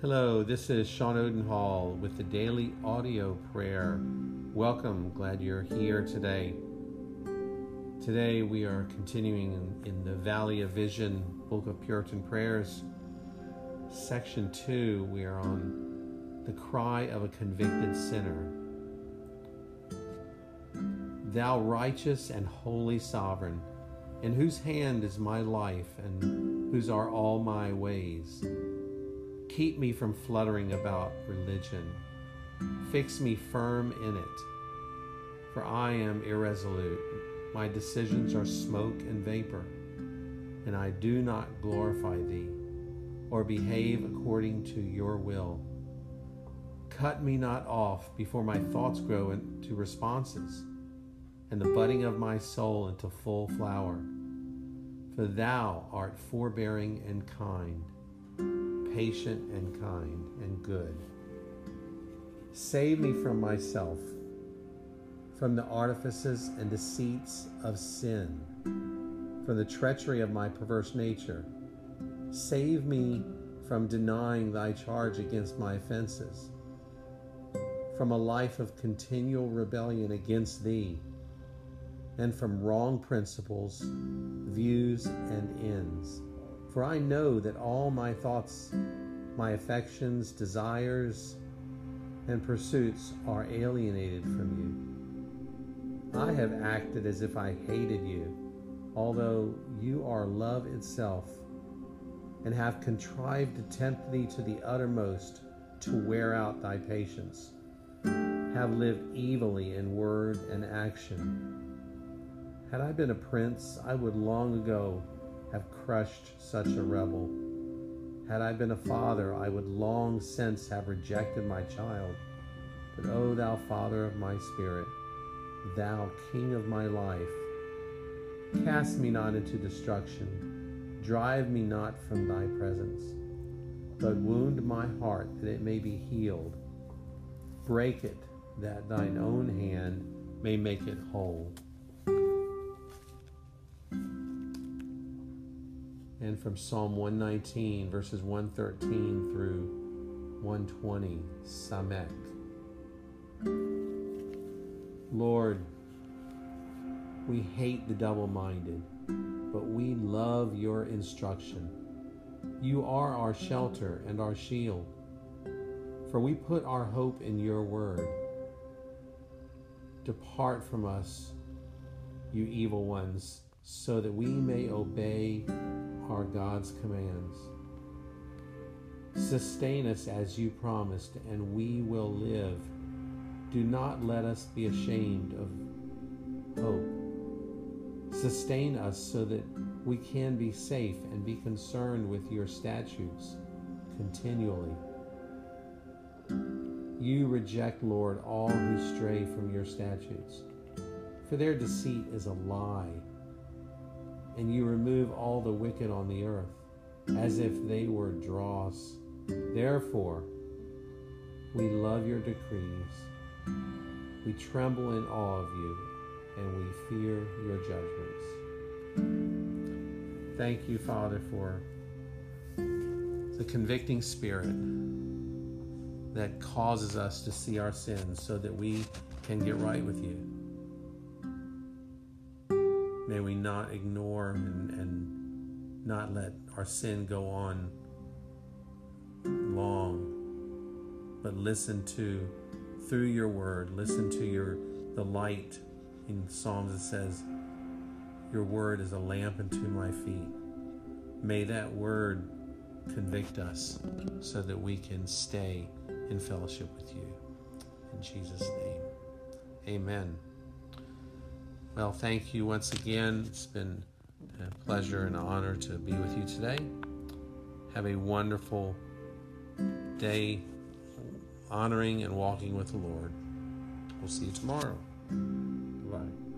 Hello, this is Sean Odenhall with the Daily Audio Prayer. Welcome, glad you're here today. Today we are continuing in, the Valley of Vision Book of Puritan Prayers, Section 2. We are on the cry of a convicted sinner. Thou righteous and holy sovereign, in whose hand is my life and whose are all my ways Keep me from fluttering about religion. Fix me firm in it, for I am irresolute. My decisions are smoke and vapor, and I do not glorify thee or behave according to your will. Cut me not off before my thoughts grow into responses, and the budding of my soul into full flower. For thou art forbearing and kind patient and kind and good. Save me from myself, from the artifices and deceits of sin, from the treachery of my perverse nature. Save me from denying thy charge against my offenses, from a life of continual rebellion against thee, and from wrong principles, views, and ends for I know that all my thoughts, my affections, desires, and pursuits are alienated from you. I have acted as if I hated you, although you are love itself, and have contrived to tempt thee to the uttermost to wear out thy patience. Have lived evilly in word and action. Had I been a prince, I would long ago have crushed such a rebel. Had I been a father, I would long since have rejected my child. But, O thou Father of my spirit, thou King of my life, cast me not into destruction, drive me not from thy presence, but wound my heart that it may be healed. Break it, that thine own hand may make it whole. And from Psalm 119, verses 113 through 120, Samek. Lord, we hate the double minded, but we love your instruction. You are our shelter and our shield, for we put our hope in your word. Depart from us, you evil ones, so that we may obey our God's commands. Sustain us as you promised, and we will live. Do not let us be ashamed of hope. Sustain us so that we can be safe and be concerned with your statutes continually. You reject, Lord, all who stray from your statutes, for their deceit is a lie and you remove all the wicked on the earth, as if they were dross. Therefore, we love your decrees. We tremble in awe of you, and we fear your judgments. Thank you, Father, for the convicting spirit that causes us to see our sins so that we can get right with you. May we not ignore and, and not let our sin go on long, but listen to, through your word, listen to your the light in Psalms that says, Your word is a lamp unto my feet. May that word convict us so that we can stay in fellowship with you. In Jesus' name, amen. Well, thank you once again. It's been a pleasure and an honor to be with you today. Have a wonderful day honoring and walking with the Lord. We'll see you tomorrow. Bye.